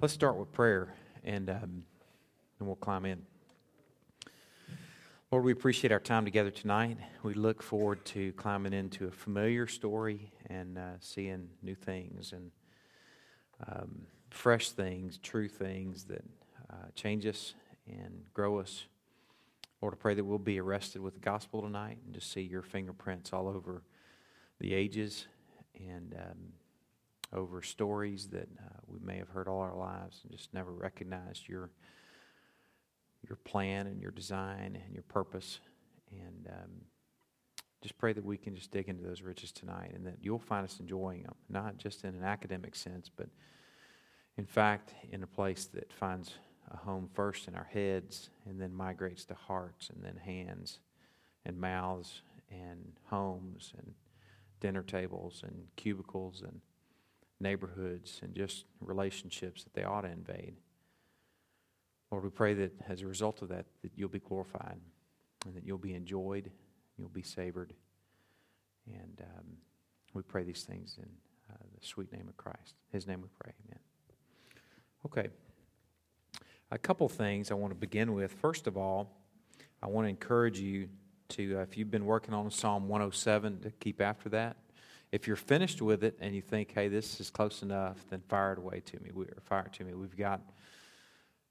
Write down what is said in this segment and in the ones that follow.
let's start with prayer and, um, and we'll climb in. Lord, we appreciate our time together tonight. We look forward to climbing into a familiar story and uh, seeing new things and um, fresh things, true things that uh, change us and grow us. Lord, I pray that we'll be arrested with the gospel tonight and just see your fingerprints all over the ages and um, over stories that uh, we may have heard all our lives and just never recognized your your plan and your design and your purpose. And um, just pray that we can just dig into those riches tonight and that you'll find us enjoying them, not just in an academic sense, but in fact, in a place that finds a home first in our heads and then migrates to hearts and then hands and mouths and homes and dinner tables and cubicles and neighborhoods and just relationships that they ought to invade. Lord, we pray that as a result of that, that you'll be glorified and that you'll be enjoyed, you'll be savored. And um, we pray these things in uh, the sweet name of Christ. His name we pray. Amen. Okay. A couple things I want to begin with. First of all, I want to encourage you to, uh, if you've been working on Psalm 107, to keep after that. If you're finished with it and you think, hey, this is close enough, then fire it away to me. We, fire it to me. We've got,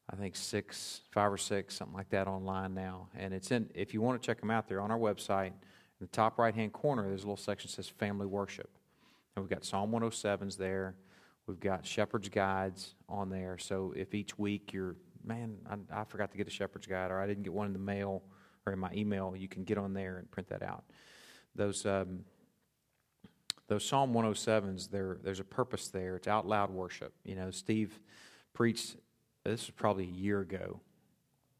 I think, six, five or six, something like that online now. And it's in, if you want to check them out, they're on our website. In the top right hand corner, there's a little section that says Family Worship. And we've got Psalm 107s there. We've got Shepherd's Guides on there. So if each week you're, man, I, I forgot to get a Shepherd's Guide or I didn't get one in the mail or in my email, you can get on there and print that out. Those, um, those Psalm 107s, there, there's a purpose there. It's out loud worship. You know, Steve preached, this was probably a year ago,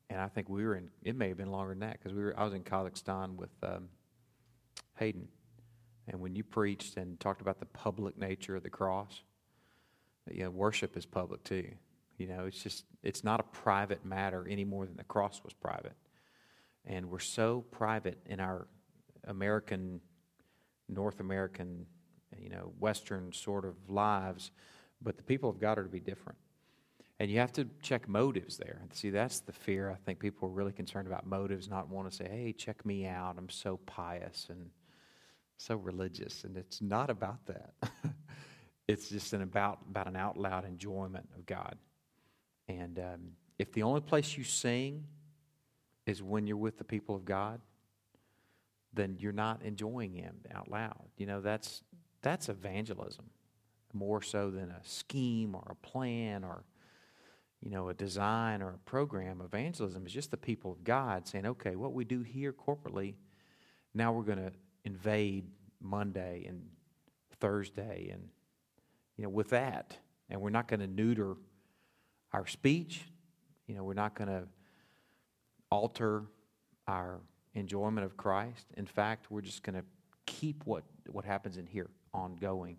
and I think we were in, it may have been longer than that because we were, I was in Kazakhstan with um, Hayden. And when you preached and talked about the public nature of the cross, you know, worship is public too. You know, it's just, it's not a private matter any more than the cross was private. And we're so private in our American, North American you know, Western sort of lives, but the people of God are to be different. And you have to check motives there. See, that's the fear. I think people are really concerned about motives, not want to say, hey, check me out. I'm so pious and so religious. And it's not about that. it's just an about, about an out loud enjoyment of God. And um, if the only place you sing is when you're with the people of God, then you're not enjoying Him out loud. You know, that's that's evangelism more so than a scheme or a plan or you know a design or a program. Evangelism is just the people of god saying okay what we do here corporately now we're going to invade monday and thursday and you know with that. And we're not going to neuter our speech. You know we're not going to alter our enjoyment of christ. In fact we're just going to keep what what happens in here ongoing.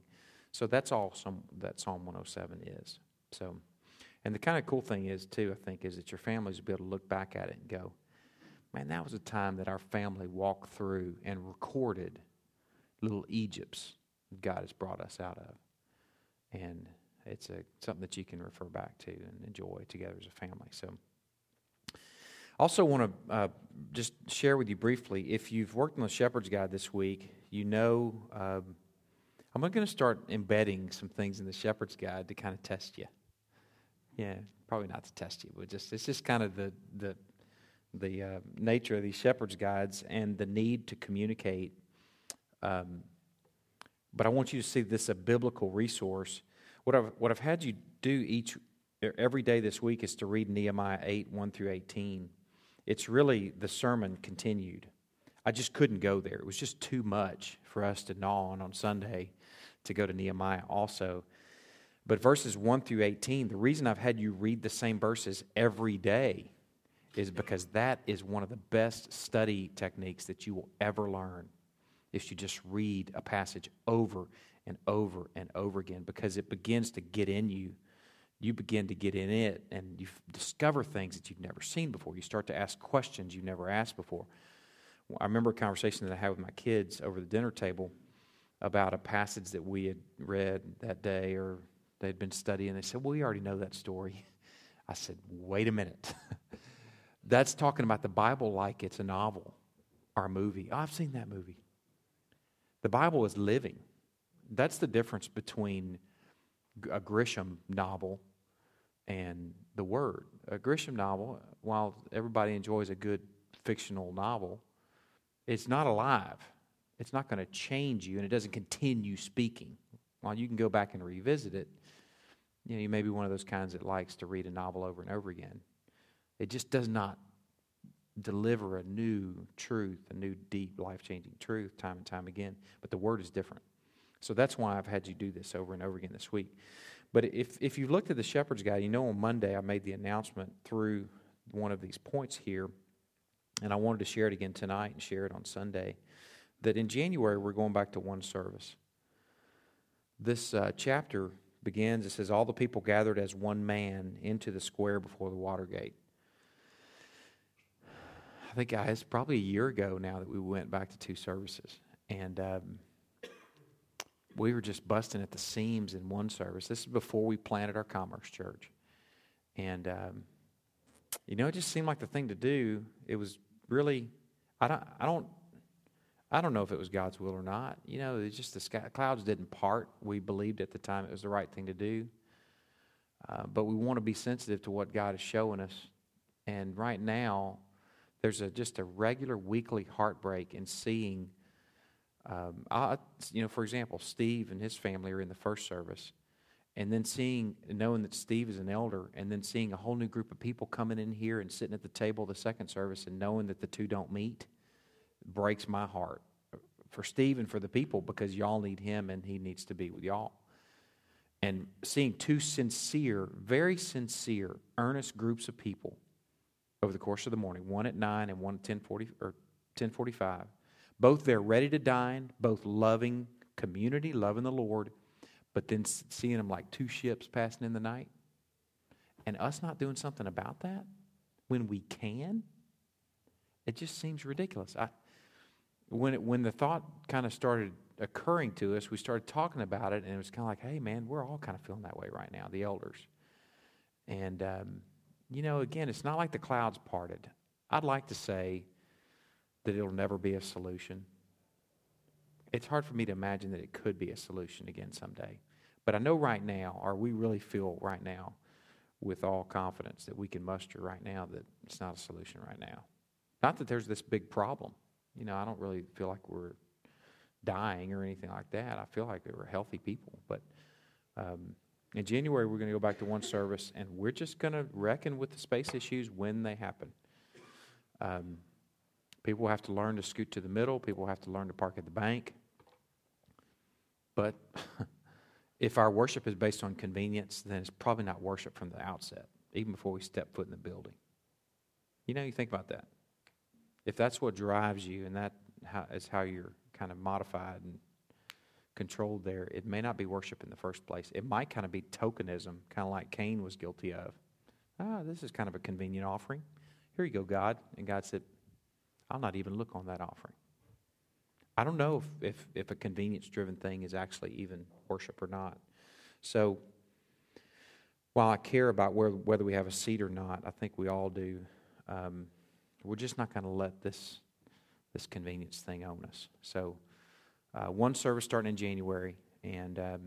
So that's all some, that Psalm 107 is. So, and the kind of cool thing is too, I think, is that your families will be able to look back at it and go, "Man, that was a time that our family walked through and recorded little Egypts God has brought us out of." And it's a, something that you can refer back to and enjoy together as a family. So, I also want to uh, just share with you briefly if you've worked on the Shepherd's Guide this week, you know. Um, I'm going to start embedding some things in the Shepherd's Guide to kind of test you. Yeah, probably not to test you, but just it's just kind of the the the uh, nature of these Shepherd's Guides and the need to communicate. Um, but I want you to see this a biblical resource. What I've what I've had you do each every day this week is to read Nehemiah eight one through eighteen. It's really the sermon continued. I just couldn't go there. It was just too much for us to gnaw on on Sunday to go to Nehemiah also. But verses 1 through 18, the reason I've had you read the same verses every day is because that is one of the best study techniques that you will ever learn. If you just read a passage over and over and over again, because it begins to get in you. You begin to get in it and you discover things that you've never seen before. You start to ask questions you've never asked before. I remember a conversation that I had with my kids over the dinner table about a passage that we had read that day or they'd been studying. They said, Well, we already know that story. I said, Wait a minute. That's talking about the Bible like it's a novel or a movie. Oh, I've seen that movie. The Bible is living. That's the difference between a Grisham novel and the Word. A Grisham novel, while everybody enjoys a good fictional novel, it's not alive. It's not going to change you, and it doesn't continue speaking. While you can go back and revisit it, you know, you may be one of those kinds that likes to read a novel over and over again. It just does not deliver a new truth, a new deep, life changing truth time and time again. But the word is different. So that's why I've had you do this over and over again this week. But if, if you've looked at the Shepherd's Guide, you know on Monday I made the announcement through one of these points here, and I wanted to share it again tonight and share it on Sunday, that in January we're going back to one service. This uh, chapter begins, it says, All the people gathered as one man into the square before the water gate. I think uh, it's probably a year ago now that we went back to two services. And um, we were just busting at the seams in one service. This is before we planted our commerce church. And, um, you know, it just seemed like the thing to do. It was really, I don't, I don't, I don't know if it was God's will or not. You know, it's just the sky, clouds didn't part. We believed at the time it was the right thing to do. Uh, but we want to be sensitive to what God is showing us. And right now, there's a, just a regular weekly heartbreak in seeing um, I, you know, for example, Steve and his family are in the first service, and then seeing, knowing that Steve is an elder, and then seeing a whole new group of people coming in here and sitting at the table the second service, and knowing that the two don't meet, breaks my heart for Steve and for the people because y'all need him and he needs to be with y'all. And seeing two sincere, very sincere, earnest groups of people over the course of the morning, one at nine and one at ten forty or ten forty five both there ready to dine, both loving community, loving the Lord, but then seeing them like two ships passing in the night. And us not doing something about that when we can, it just seems ridiculous. I, when, it, when the thought kind of started occurring to us, we started talking about it, and it was kind of like, hey, man, we're all kind of feeling that way right now, the elders. And, um, you know, again, it's not like the clouds parted. I'd like to say that it'll never be a solution. It's hard for me to imagine that it could be a solution again someday. But I know right now, or we really feel right now, with all confidence that we can muster right now that it's not a solution right now. Not that there's this big problem. You know, I don't really feel like we're dying or anything like that. I feel like we're healthy people. But um, in January, we're going to go back to one service, and we're just going to reckon with the space issues when they happen. Um, People have to learn to scoot to the middle. People have to learn to park at the bank. But if our worship is based on convenience, then it's probably not worship from the outset, even before we step foot in the building. You know, you think about that. If that's what drives you and that is how you're kind of modified and controlled there, it may not be worship in the first place. It might kind of be tokenism, kind of like Cain was guilty of. Ah, this is kind of a convenient offering. Here you go, God. And God said, I'll not even look on that offering. I don't know if, if, if a convenience driven thing is actually even worship or not. So, while I care about where, whether we have a seat or not, I think we all do, um, we're just not going to let this, this convenience thing own us. So, uh, one service starting in January, and um,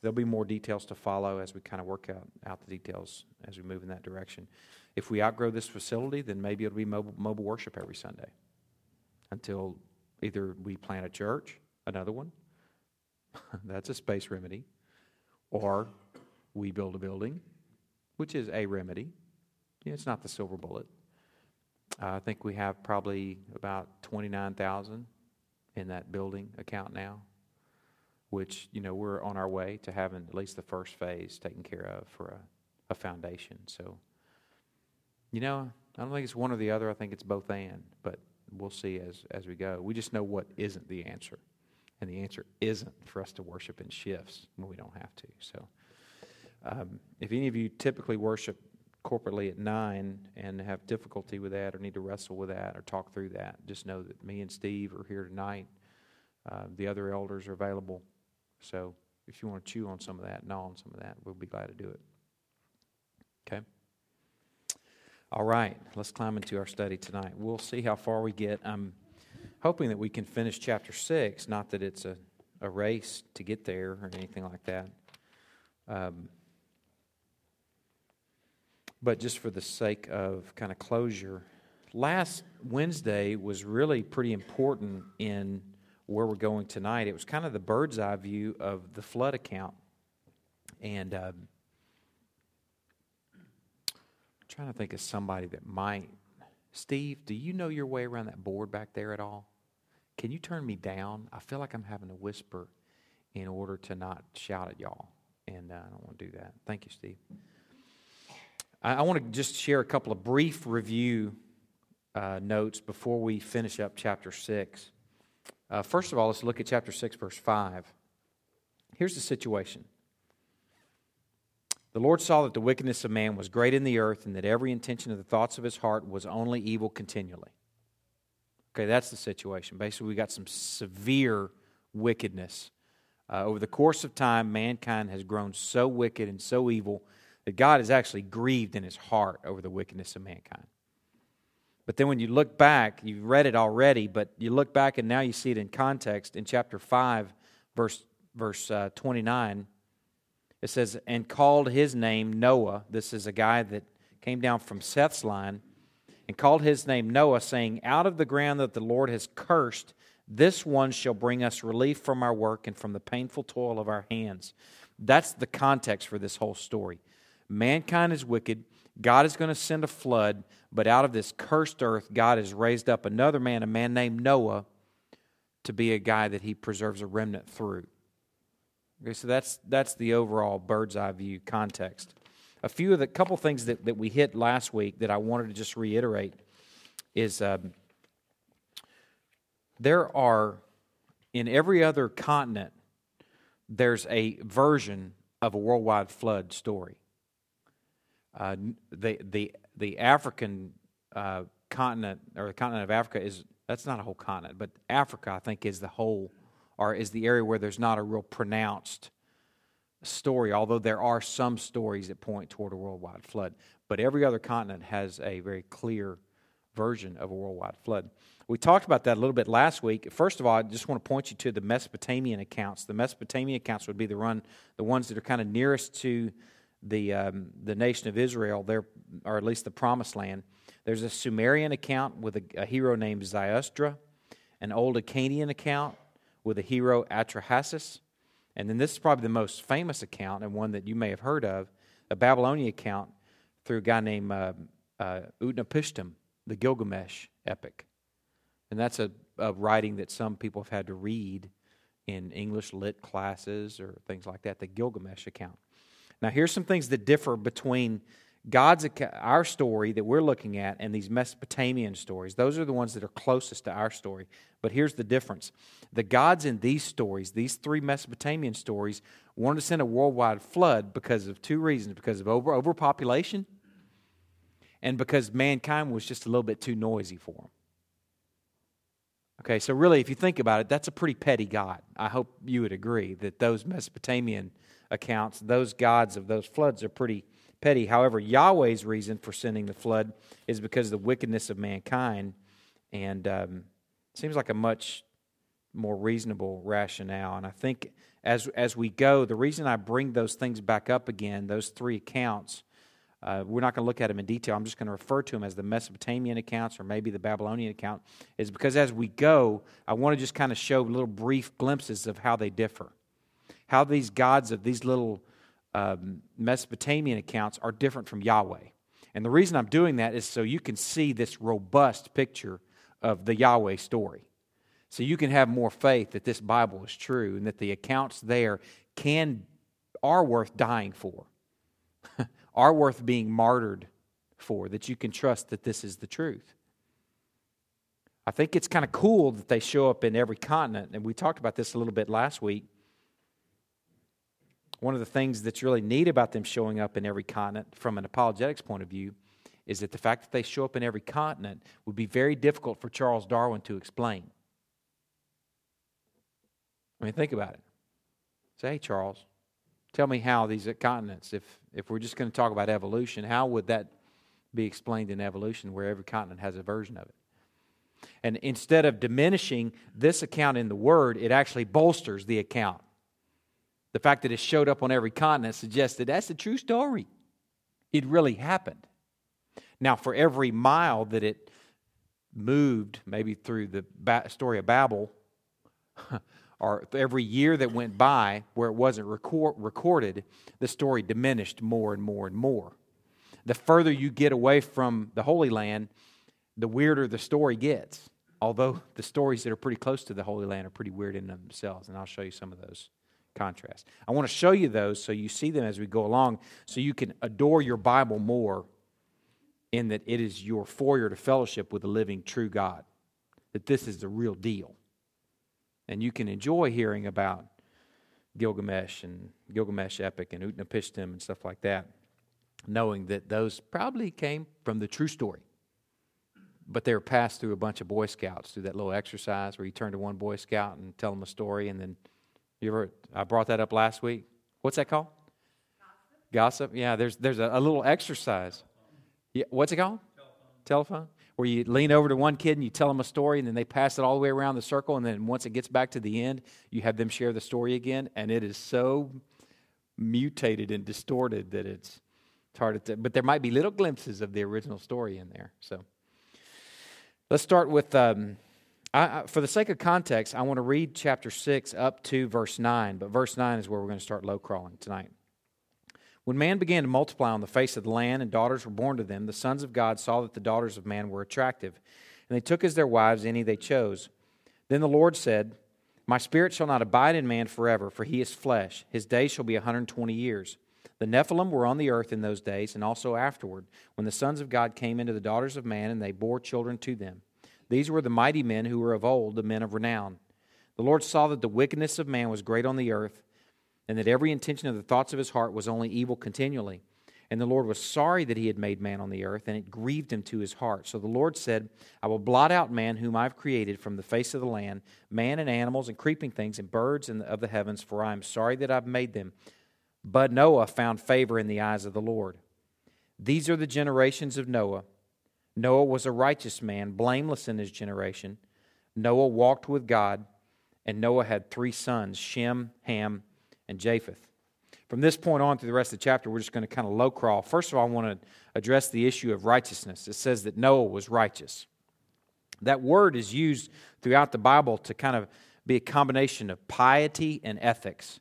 there'll be more details to follow as we kind of work out, out the details as we move in that direction. If we outgrow this facility, then maybe it'll be mobile, mobile worship every Sunday until either we plant a church, another one, that's a space remedy, or we build a building, which is a remedy. it's not the silver bullet. Uh, I think we have probably about 29,000 in that building account now, which, you know, we're on our way to having at least the first phase taken care of for a, a foundation. So you know, I don't think it's one or the other. I think it's both and, but we'll see as, as we go. We just know what isn't the answer. And the answer isn't for us to worship in shifts when we don't have to. So, um, if any of you typically worship corporately at nine and have difficulty with that or need to wrestle with that or talk through that, just know that me and Steve are here tonight. Uh, the other elders are available. So, if you want to chew on some of that, gnaw on some of that, we'll be glad to do it. Okay? All right, let's climb into our study tonight. We'll see how far we get. I'm hoping that we can finish chapter 6, not that it's a, a race to get there or anything like that. Um, but just for the sake of kind of closure, last Wednesday was really pretty important in where we're going tonight. It was kind of the bird's eye view of the flood account. And um, I'm trying to think of somebody that might. Steve, do you know your way around that board back there at all? Can you turn me down? I feel like I'm having to whisper in order to not shout at y'all. And uh, I don't want to do that. Thank you, Steve. I, I want to just share a couple of brief review uh, notes before we finish up chapter 6. Uh, first of all, let's look at chapter 6, verse 5. Here's the situation The Lord saw that the wickedness of man was great in the earth, and that every intention of the thoughts of his heart was only evil continually. Okay, that's the situation. Basically, we got some severe wickedness. Uh, over the course of time, mankind has grown so wicked and so evil that God is actually grieved in his heart over the wickedness of mankind. But then when you look back, you've read it already, but you look back and now you see it in context in chapter 5, verse, verse uh, 29. It says, And called his name Noah. This is a guy that came down from Seth's line. And called his name Noah, saying, Out of the ground that the Lord has cursed, this one shall bring us relief from our work and from the painful toil of our hands. That's the context for this whole story. Mankind is wicked. God is going to send a flood, but out of this cursed earth, God has raised up another man, a man named Noah, to be a guy that he preserves a remnant through. Okay, so that's that's the overall bird's eye view context. A few of the couple things that, that we hit last week that I wanted to just reiterate is um, there are in every other continent there's a version of a worldwide flood story. Uh, the the the African uh, continent or the continent of Africa is that's not a whole continent, but Africa I think is the whole or is the area where there's not a real pronounced story. Although there are some stories that point toward a worldwide flood, but every other continent has a very clear version of a worldwide flood. We talked about that a little bit last week. First of all, I just want to point you to the Mesopotamian accounts. The Mesopotamian accounts would be the run the ones that are kind of nearest to the, um, the nation of Israel, there, or at least the promised land. There's a Sumerian account with a, a hero named Ziusudra, an old Akkadian account with a hero Atrahasis, and then this is probably the most famous account and one that you may have heard of, a Babylonian account through a guy named uh, uh, Utnapishtim, the Gilgamesh epic. And that's a, a writing that some people have had to read in English lit classes or things like that, the Gilgamesh account. Now, here's some things that differ between God's our story that we're looking at and these Mesopotamian stories. Those are the ones that are closest to our story. But here's the difference: the gods in these stories, these three Mesopotamian stories, wanted to send a worldwide flood because of two reasons: because of over overpopulation, and because mankind was just a little bit too noisy for them. Okay, so really, if you think about it, that's a pretty petty God. I hope you would agree that those Mesopotamian accounts, those gods of those floods are pretty petty. However, Yahweh's reason for sending the flood is because of the wickedness of mankind, and um, seems like a much more reasonable rationale. And I think as as we go, the reason I bring those things back up again, those three accounts, uh, we're not going to look at them in detail. I'm just going to refer to them as the Mesopotamian accounts or maybe the Babylonian account, is because as we go, I want to just kind of show little brief glimpses of how they differ how these gods of these little um, Mesopotamian accounts are different from Yahweh. And the reason I'm doing that is so you can see this robust picture of the Yahweh story. So you can have more faith that this Bible is true and that the accounts there can are worth dying for, are worth being martyred for, that you can trust that this is the truth. I think it's kind of cool that they show up in every continent, and we talked about this a little bit last week one of the things that's really neat about them showing up in every continent from an apologetics point of view is that the fact that they show up in every continent would be very difficult for Charles Darwin to explain. I mean, think about it. Say, hey, Charles, tell me how these continents, if, if we're just going to talk about evolution, how would that be explained in evolution where every continent has a version of it? And instead of diminishing this account in the Word, it actually bolsters the account. The fact that it showed up on every continent suggests that that's a true story. It really happened. Now, for every mile that it moved, maybe through the story of Babel, or every year that went by where it wasn't record, recorded, the story diminished more and more and more. The further you get away from the Holy Land, the weirder the story gets. Although the stories that are pretty close to the Holy Land are pretty weird in themselves, and I'll show you some of those contrasts. I want to show you those so you see them as we go along, so you can adore your Bible more in that it is your foyer to fellowship with the living, true God. That this is the real deal. And you can enjoy hearing about Gilgamesh and Gilgamesh epic and Utnapishtim and stuff like that, knowing that those probably came from the true story. But they were passed through a bunch of Boy Scouts through that little exercise where you turn to one Boy Scout and tell them a story, and then you ever I brought that up last week. What's that called? Gossip. Gossip? Yeah, there's there's a, a little exercise. Yeah, what's it called? Telephone. Telephone where you lean over to one kid and you tell them a story and then they pass it all the way around the circle and then once it gets back to the end you have them share the story again and it is so mutated and distorted that it's, it's hard to but there might be little glimpses of the original story in there so let's start with um, I, for the sake of context i want to read chapter 6 up to verse 9 but verse 9 is where we're going to start low crawling tonight when man began to multiply on the face of the land and daughters were born to them, the sons of God saw that the daughters of man were attractive, and they took as their wives any they chose. Then the Lord said, My spirit shall not abide in man forever, for he is flesh. His days shall be a 120 years. The Nephilim were on the earth in those days, and also afterward, when the sons of God came into the daughters of man, and they bore children to them. These were the mighty men who were of old, the men of renown. The Lord saw that the wickedness of man was great on the earth and that every intention of the thoughts of his heart was only evil continually. And the Lord was sorry that he had made man on the earth, and it grieved him to his heart. So the Lord said, I will blot out man whom I've created from the face of the land, man and animals and creeping things and birds of the heavens, for I am sorry that I've made them. But Noah found favor in the eyes of the Lord. These are the generations of Noah. Noah was a righteous man, blameless in his generation. Noah walked with God, and Noah had three sons Shem, Ham, and Japheth. From this point on through the rest of the chapter, we're just going to kind of low crawl. First of all, I want to address the issue of righteousness. It says that Noah was righteous. That word is used throughout the Bible to kind of be a combination of piety and ethics.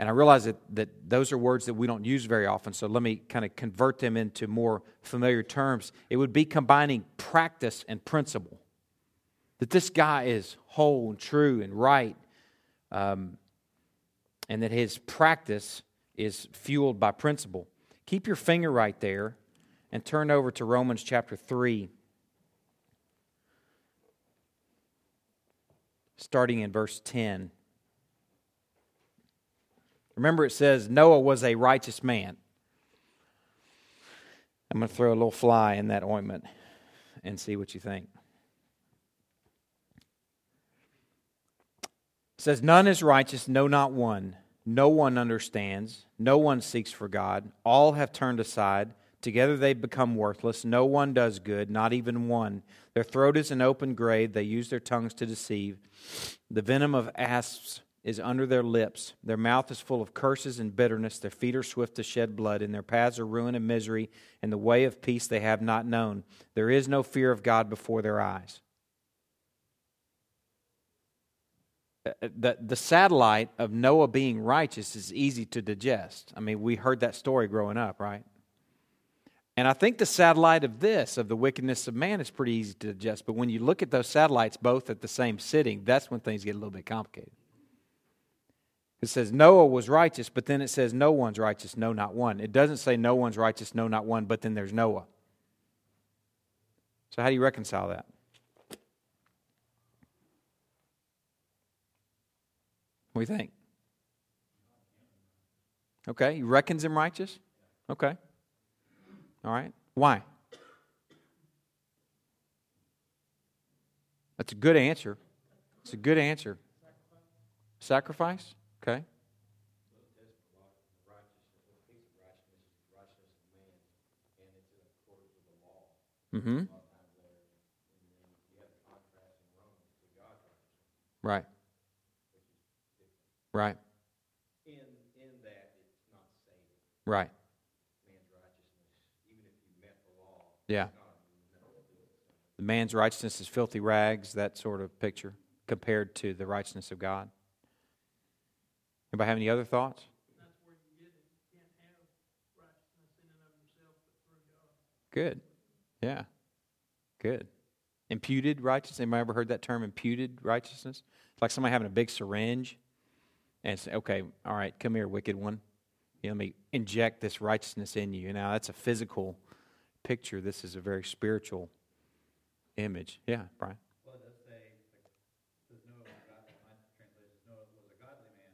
And I realize that, that those are words that we don't use very often, so let me kind of convert them into more familiar terms. It would be combining practice and principle. That this guy is whole and true and right. Um, and that his practice is fueled by principle. Keep your finger right there and turn over to Romans chapter 3, starting in verse 10. Remember, it says Noah was a righteous man. I'm going to throw a little fly in that ointment and see what you think. It says, None is righteous, no, not one. No one understands. No one seeks for God. All have turned aside. Together they become worthless. No one does good, not even one. Their throat is an open grave. They use their tongues to deceive. The venom of asps is under their lips. Their mouth is full of curses and bitterness. Their feet are swift to shed blood. and their paths are ruin and misery. and the way of peace they have not known. There is no fear of God before their eyes. The, the satellite of Noah being righteous is easy to digest. I mean, we heard that story growing up, right? And I think the satellite of this, of the wickedness of man, is pretty easy to digest. But when you look at those satellites both at the same sitting, that's when things get a little bit complicated. It says Noah was righteous, but then it says no one's righteous, no, not one. It doesn't say no one's righteous, no, not one, but then there's Noah. So, how do you reconcile that? What do you think? Okay, he reckons him righteous? Okay. All right. Why? That's a good answer. It's a good answer. Sacrifice? Okay? Mm-hmm. Right. Right. In, in that it's not saving Right. man's righteousness, even if you met the law. Yeah. The man's righteousness is filthy rags, that sort of picture, compared to the righteousness of God. Anybody have any other thoughts? Good. Yeah. Good. Imputed righteousness. Anybody ever heard that term, imputed righteousness? It's like somebody having a big syringe and say, okay, all right, come here, wicked one. You know, let me inject this righteousness in you. Now, that's a physical picture. This is a very spiritual image. Yeah, Brian. Well, it does say, like, it says Noah was God, my translation says Noah was a godly man,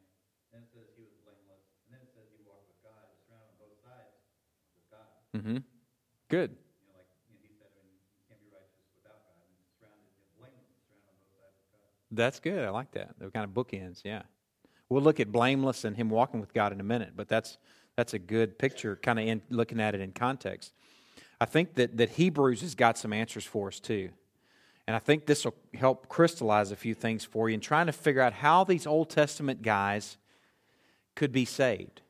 then it says he was blameless, and then it says he walked with God, he was surrounded on both sides with God. Mm-hmm. Good. That's good. I like that. They're kind of bookends, yeah. We'll look at blameless and him walking with God in a minute, but that's that's a good picture, kind of in looking at it in context. I think that, that Hebrews has got some answers for us too. And I think this will help crystallize a few things for you in trying to figure out how these Old Testament guys could be saved.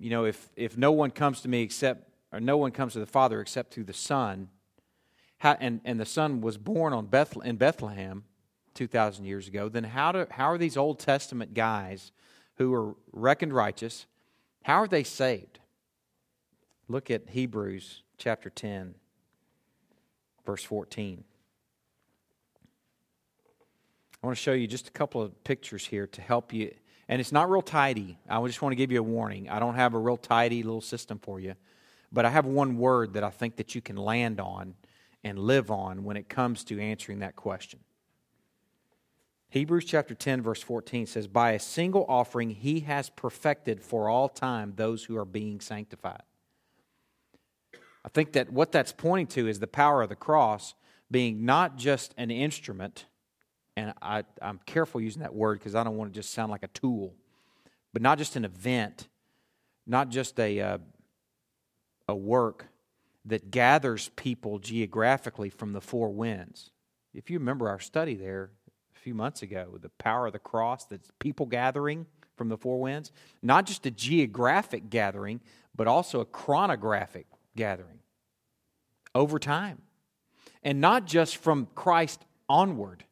You know, if, if no one comes to me except, or no one comes to the Father except through the Son, how, and, and the Son was born on Beth, in Bethlehem 2,000 years ago, then how, do, how are these Old Testament guys who are reckoned righteous, how are they saved? Look at Hebrews chapter 10, verse 14. I want to show you just a couple of pictures here to help you. And it's not real tidy. I just want to give you a warning. I don't have a real tidy little system for you. But I have one word that I think that you can land on and live on when it comes to answering that question. Hebrews chapter 10, verse 14 says, By a single offering he has perfected for all time those who are being sanctified. I think that what that's pointing to is the power of the cross being not just an instrument, and I, am careful using that word because I don't want to just sound like a tool, but not just an event, not just a, uh, a work that gathers people geographically from the four winds. If you remember our study there a few months ago, the power of the cross, that's people gathering from the four winds, not just a geographic gathering, but also a chronographic gathering over time. And not just from Christ onward,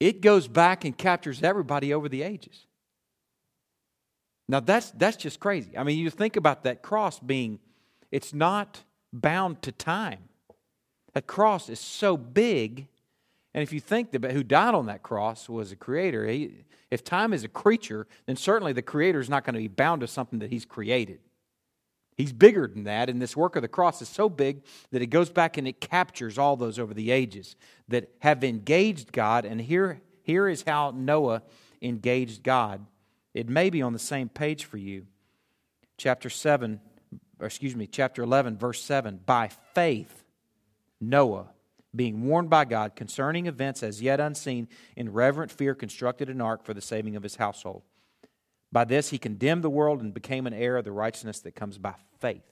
it goes back and captures everybody over the ages. Now that's that's just crazy. I mean, you think about that cross being it's not bound to time. That cross is so big, and if you think that who died on that cross was a creator, he, if time is a creature, then certainly the creator is not going to be bound to something that he's created. He's bigger than that, and this work of the cross is so big that it goes back and it captures all those over the ages that have engaged God. And here, here is how Noah engaged God. It may be on the same page for you. Chapter 7, or excuse me, chapter 11, verse 7. By faith, Noah, being warned by God concerning events as yet unseen, in reverent fear constructed an ark for the saving of his household. By this he condemned the world and became an heir of the righteousness that comes by faith.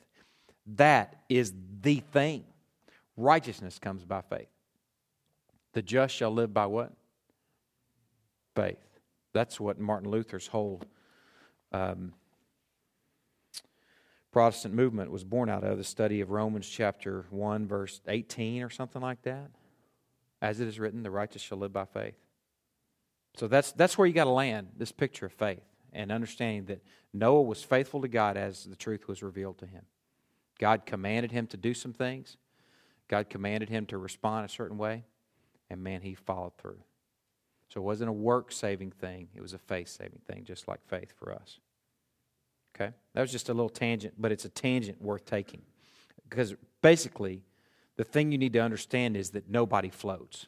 That is the thing. Righteousness comes by faith. The just shall live by what? Faith. That's what Martin Luther's whole um, Protestant movement was born out of the study of Romans chapter 1, verse 18 or something like that. As it is written, the righteous shall live by faith. So that's, that's where you got to land this picture of faith and understanding that Noah was faithful to God as the truth was revealed to him. God commanded him to do some things, God commanded him to respond a certain way, and man, he followed through. So it wasn't a work saving thing, it was a faith saving thing, just like faith for us. Okay? That was just a little tangent, but it's a tangent worth taking. Because basically, the thing you need to understand is that nobody floats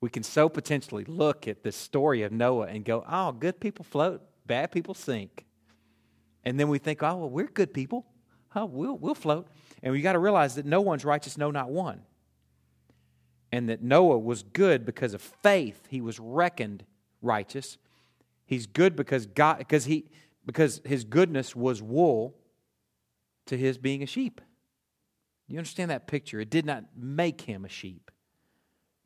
we can so potentially look at the story of Noah and go, oh, good people float, bad people sink. And then we think, oh, well, we're good people. Oh, we'll, we'll float. And we got to realize that no one's righteous, no, not one. And that Noah was good because of faith. He was reckoned righteous. He's good because God because he because his goodness was wool to his being a sheep. You understand that picture? It did not make him a sheep.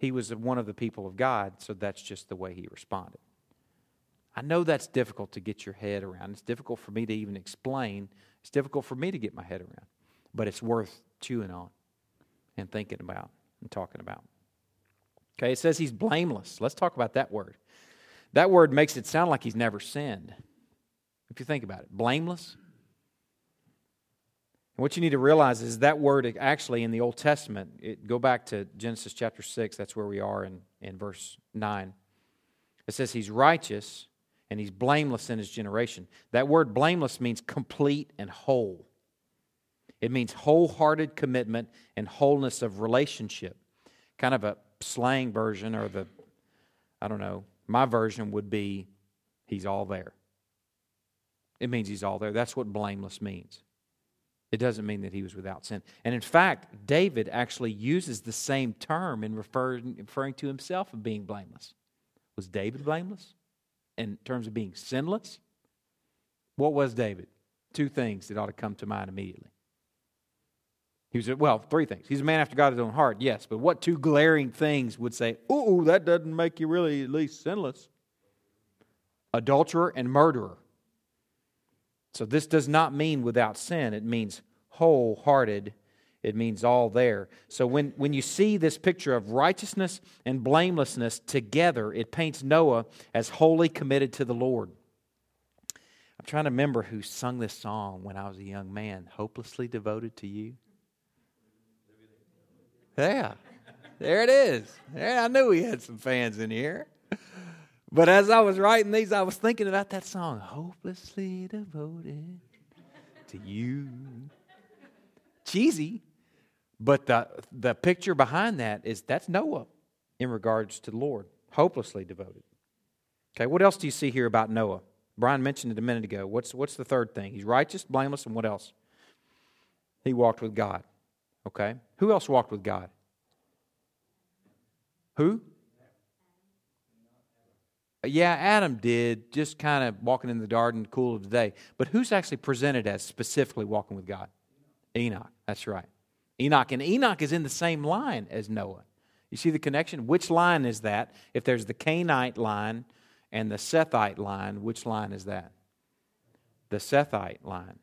He was one of the people of God, so that's just the way he responded. I know that's difficult to get your head around. It's difficult for me to even explain. It's difficult for me to get my head around. But it's worth chewing on and thinking about and talking about. Okay, it says he's blameless. Let's talk about that word. That word makes it sound like he's never sinned. If you think about it, blameless. What you need to realize is that word actually in the Old Testament, it, go back to Genesis chapter 6, that's where we are in, in verse 9. It says he's righteous and he's blameless in his generation. That word blameless means complete and whole. It means wholehearted commitment and wholeness of relationship. Kind of a slang version, or the, I don't know, my version would be he's all there. It means he's all there. That's what blameless means. It doesn't mean that he was without sin. And in fact, David actually uses the same term in referring, referring to himself of being blameless. Was David blameless in terms of being sinless? What was David? Two things that ought to come to mind immediately. He was, well, three things. He's a man after God's own heart, yes, but what two glaring things would say, ooh, that doesn't make you really at least sinless? Adulterer and murderer. So this does not mean without sin, it means wholehearted. It means all there. So when, when you see this picture of righteousness and blamelessness together, it paints Noah as wholly committed to the Lord. I'm trying to remember who sung this song when I was a young man, Hopelessly Devoted to You. Yeah, there it is. Yeah, I knew we had some fans in here. But as I was writing these, I was thinking about that song, Hopelessly Devoted to You. Cheesy, but the, the picture behind that is that's Noah in regards to the Lord, hopelessly devoted. Okay, what else do you see here about Noah? Brian mentioned it a minute ago. What's, what's the third thing? He's righteous, blameless, and what else? He walked with God. Okay? Who else walked with God? Who? Yeah, Adam did, just kind of walking in the garden, cool of the day. But who's actually presented as specifically walking with God? Enoch. That's right. Enoch. And Enoch is in the same line as Noah. You see the connection? Which line is that? If there's the Cainite line and the Sethite line, which line is that? The Sethite line.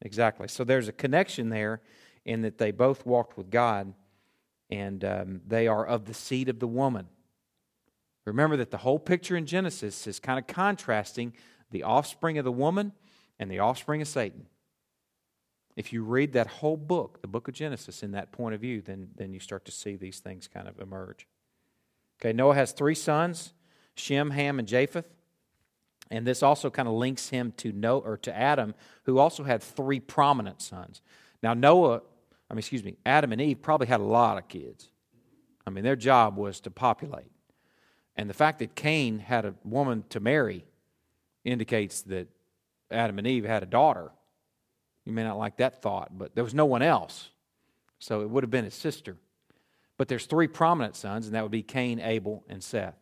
Exactly. So there's a connection there in that they both walked with God and um, they are of the seed of the woman. Remember that the whole picture in Genesis is kind of contrasting the offspring of the woman and the offspring of Satan. If you read that whole book, the book of Genesis, in that point of view, then, then you start to see these things kind of emerge. Okay, Noah has three sons Shem, Ham, and Japheth. And this also kind of links him to Noah or to Adam, who also had three prominent sons. Now, Noah, I mean, excuse me, Adam and Eve probably had a lot of kids. I mean, their job was to populate. And the fact that Cain had a woman to marry indicates that Adam and Eve had a daughter. You may not like that thought, but there was no one else. So it would have been his sister. But there's three prominent sons, and that would be Cain, Abel, and Seth.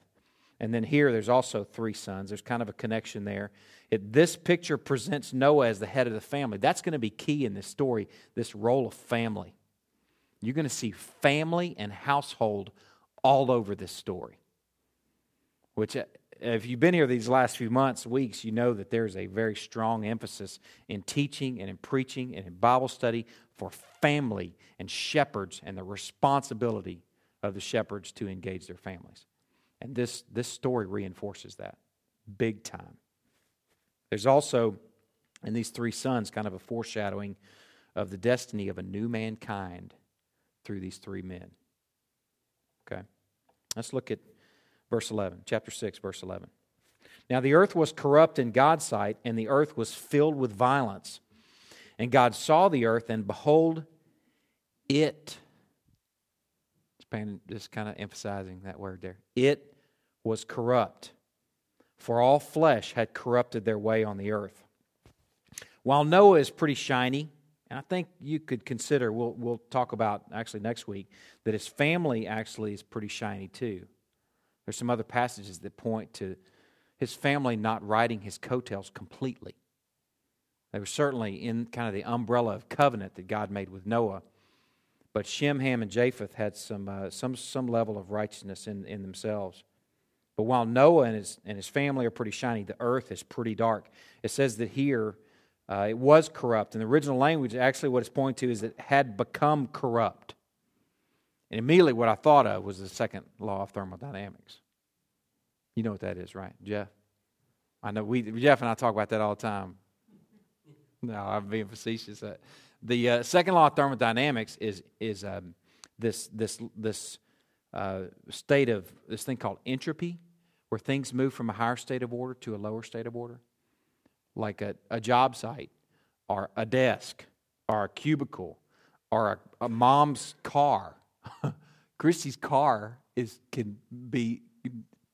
And then here there's also three sons. There's kind of a connection there. It, this picture presents Noah as the head of the family. That's going to be key in this story, this role of family. You're going to see family and household all over this story which uh, if you've been here these last few months, weeks, you know that there's a very strong emphasis in teaching and in preaching and in Bible study for family and shepherds and the responsibility of the shepherds to engage their families. And this, this story reinforces that big time. There's also, in these three sons, kind of a foreshadowing of the destiny of a new mankind through these three men. Okay? Let's look at verse 11, chapter 6, verse 11. Now the earth was corrupt in God's sight, and the earth was filled with violence. And God saw the earth, and behold, it, just kind of emphasizing that word there, it was corrupt, for all flesh had corrupted their way on the earth. While Noah is pretty shiny, and I think you could consider, we'll, we'll talk about actually next week, that his family actually is pretty shiny too. There's some other passages that point to his family not riding his coattails completely. They were certainly in kind of the umbrella of covenant that God made with Noah. But Shem, Ham, and Japheth had some, uh, some, some level of righteousness in, in themselves. But while Noah and his, and his family are pretty shiny, the earth is pretty dark. It says that here uh, it was corrupt. In the original language, actually, what it's pointing to is it had become corrupt. And immediately, what I thought of was the second law of thermodynamics. You know what that is, right, Jeff? I know we Jeff and I talk about that all the time. No, I'm being facetious. Uh, the uh, second law of thermodynamics is is um, this this this uh, state of this thing called entropy, where things move from a higher state of order to a lower state of order, like a, a job site, or a desk, or a cubicle, or a, a mom's car. Christy's car is can be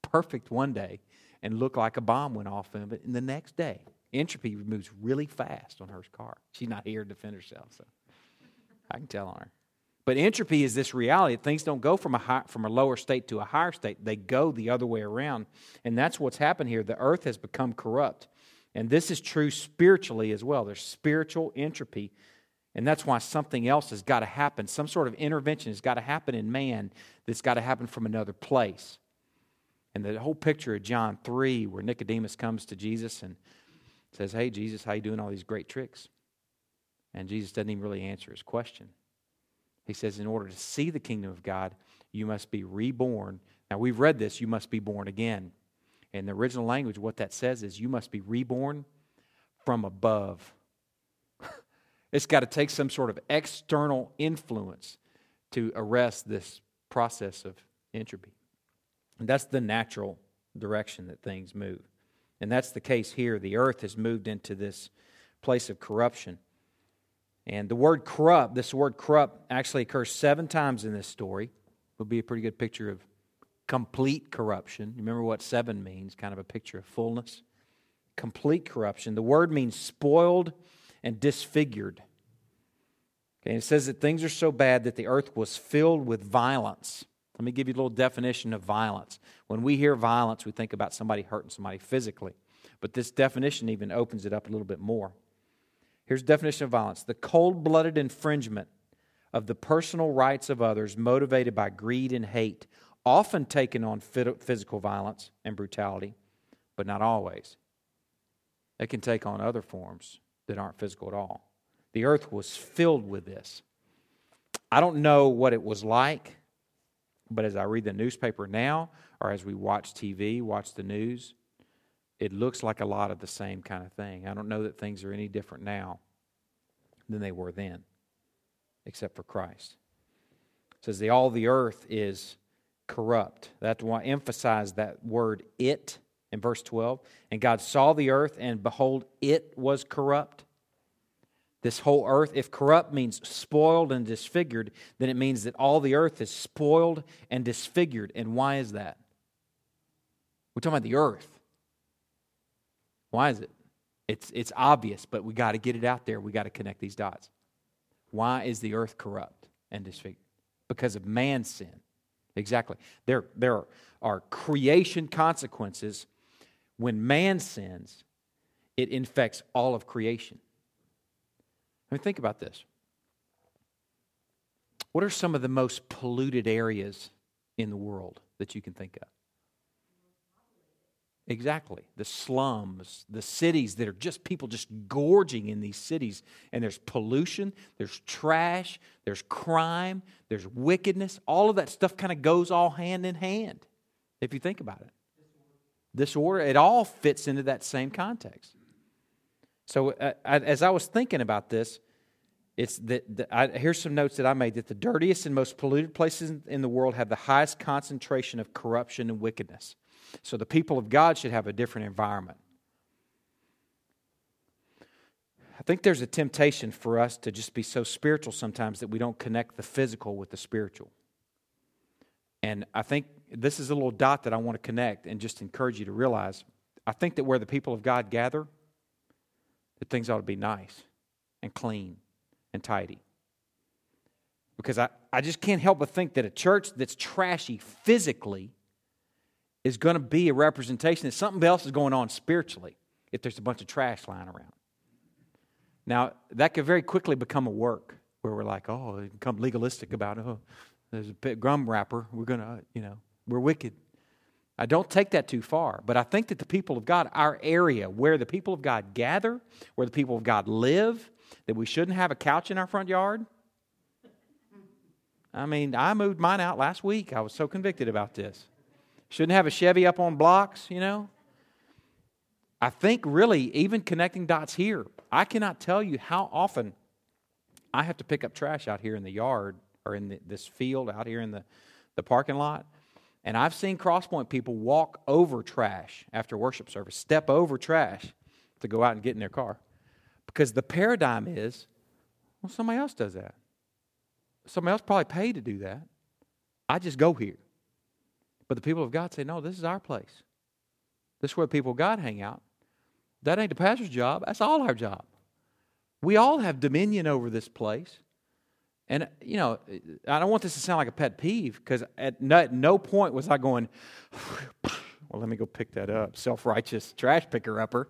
perfect one day and look like a bomb went off in it, and the next day Entropy moves really fast on her car. She's not here to defend herself, so I can tell on her. But entropy is this reality. Things don't go from a, high, from a lower state to a higher state, they go the other way around. And that's what's happened here. The earth has become corrupt. And this is true spiritually as well. There's spiritual entropy. And that's why something else has got to happen. Some sort of intervention has got to happen in man that's got to happen from another place. And the whole picture of John 3, where Nicodemus comes to Jesus and says, Hey, Jesus, how you doing all these great tricks? And Jesus doesn't even really answer his question. He says, In order to see the kingdom of God, you must be reborn. Now, we've read this, you must be born again. In the original language, what that says is you must be reborn from above. It's got to take some sort of external influence to arrest this process of entropy. And that's the natural direction that things move. And that's the case here. The earth has moved into this place of corruption. And the word corrupt, this word corrupt, actually occurs seven times in this story. Would be a pretty good picture of complete corruption. Remember what seven means, kind of a picture of fullness. Complete corruption. The word means spoiled and disfigured. Okay, it says that things are so bad that the earth was filled with violence. Let me give you a little definition of violence. When we hear violence, we think about somebody hurting somebody physically. But this definition even opens it up a little bit more. Here's the definition of violence the cold blooded infringement of the personal rights of others motivated by greed and hate, often taken on physical violence and brutality, but not always. It can take on other forms that aren't physical at all. The earth was filled with this. I don't know what it was like but as I read the newspaper now, or as we watch TV, watch the news, it looks like a lot of the same kind of thing. I don't know that things are any different now than they were then, except for Christ. It says the all the earth is corrupt. That's why I emphasize that word it in verse 12. And God saw the earth, and behold, it was corrupt this whole earth. If corrupt means spoiled and disfigured, then it means that all the earth is spoiled and disfigured. And why is that? We're talking about the earth. Why is it? It's, it's obvious, but we got to get it out there. We got to connect these dots. Why is the earth corrupt and disfigured? Because of man's sin. Exactly. There, there are creation consequences. When man sins, it infects all of creation. I mean, think about this. What are some of the most polluted areas in the world that you can think of? Exactly. The slums, the cities that are just people just gorging in these cities. And there's pollution, there's trash, there's crime, there's wickedness. All of that stuff kind of goes all hand in hand, if you think about it. Disorder, it all fits into that same context. So uh, as I was thinking about this, it's that I, here's some notes that I made that the dirtiest and most polluted places in the world have the highest concentration of corruption and wickedness. So the people of God should have a different environment. I think there's a temptation for us to just be so spiritual sometimes that we don't connect the physical with the spiritual. And I think this is a little dot that I want to connect and just encourage you to realize. I think that where the people of God gather, that things ought to be nice and clean and tidy. Because I, I just can't help but think that a church that's trashy physically is going to be a representation that something else is going on spiritually if there's a bunch of trash lying around. Now, that could very quickly become a work where we're like, oh, become legalistic about it. Oh, there's a gum wrapper. We're going to, you know, we're wicked. I don't take that too far, but I think that the people of God, our area where the people of God gather, where the people of God live, that we shouldn't have a couch in our front yard. I mean, I moved mine out last week. I was so convicted about this. Shouldn't have a Chevy up on blocks, you know? I think really, even connecting dots here, I cannot tell you how often I have to pick up trash out here in the yard or in the, this field out here in the, the parking lot and I've seen Crosspoint people walk over trash after worship service, step over trash to go out and get in their car. Because the paradigm is, well, somebody else does that. Somebody else probably paid to do that. I just go here. But the people of God say, no, this is our place. This is where people of God hang out. That ain't the pastor's job. That's all our job. We all have dominion over this place. And, you know, I don't want this to sound like a pet peeve because at no, at no point was I going, well, let me go pick that up. Self righteous trash picker upper.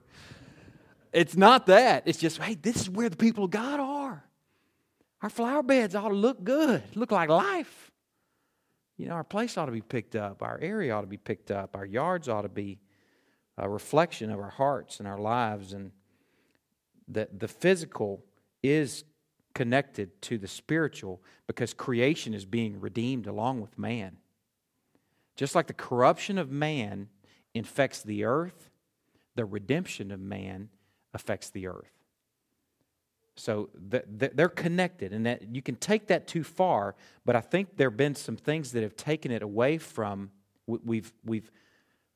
It's not that. It's just, hey, this is where the people of God are. Our flower beds ought to look good, look like life. You know, our place ought to be picked up, our area ought to be picked up, our yards ought to be a reflection of our hearts and our lives. And that the physical is connected to the spiritual because creation is being redeemed along with man. Just like the corruption of man infects the earth, the redemption of man affects the earth. So they're connected, and that you can take that too far. But I think there have been some things that have taken it away from. We've we've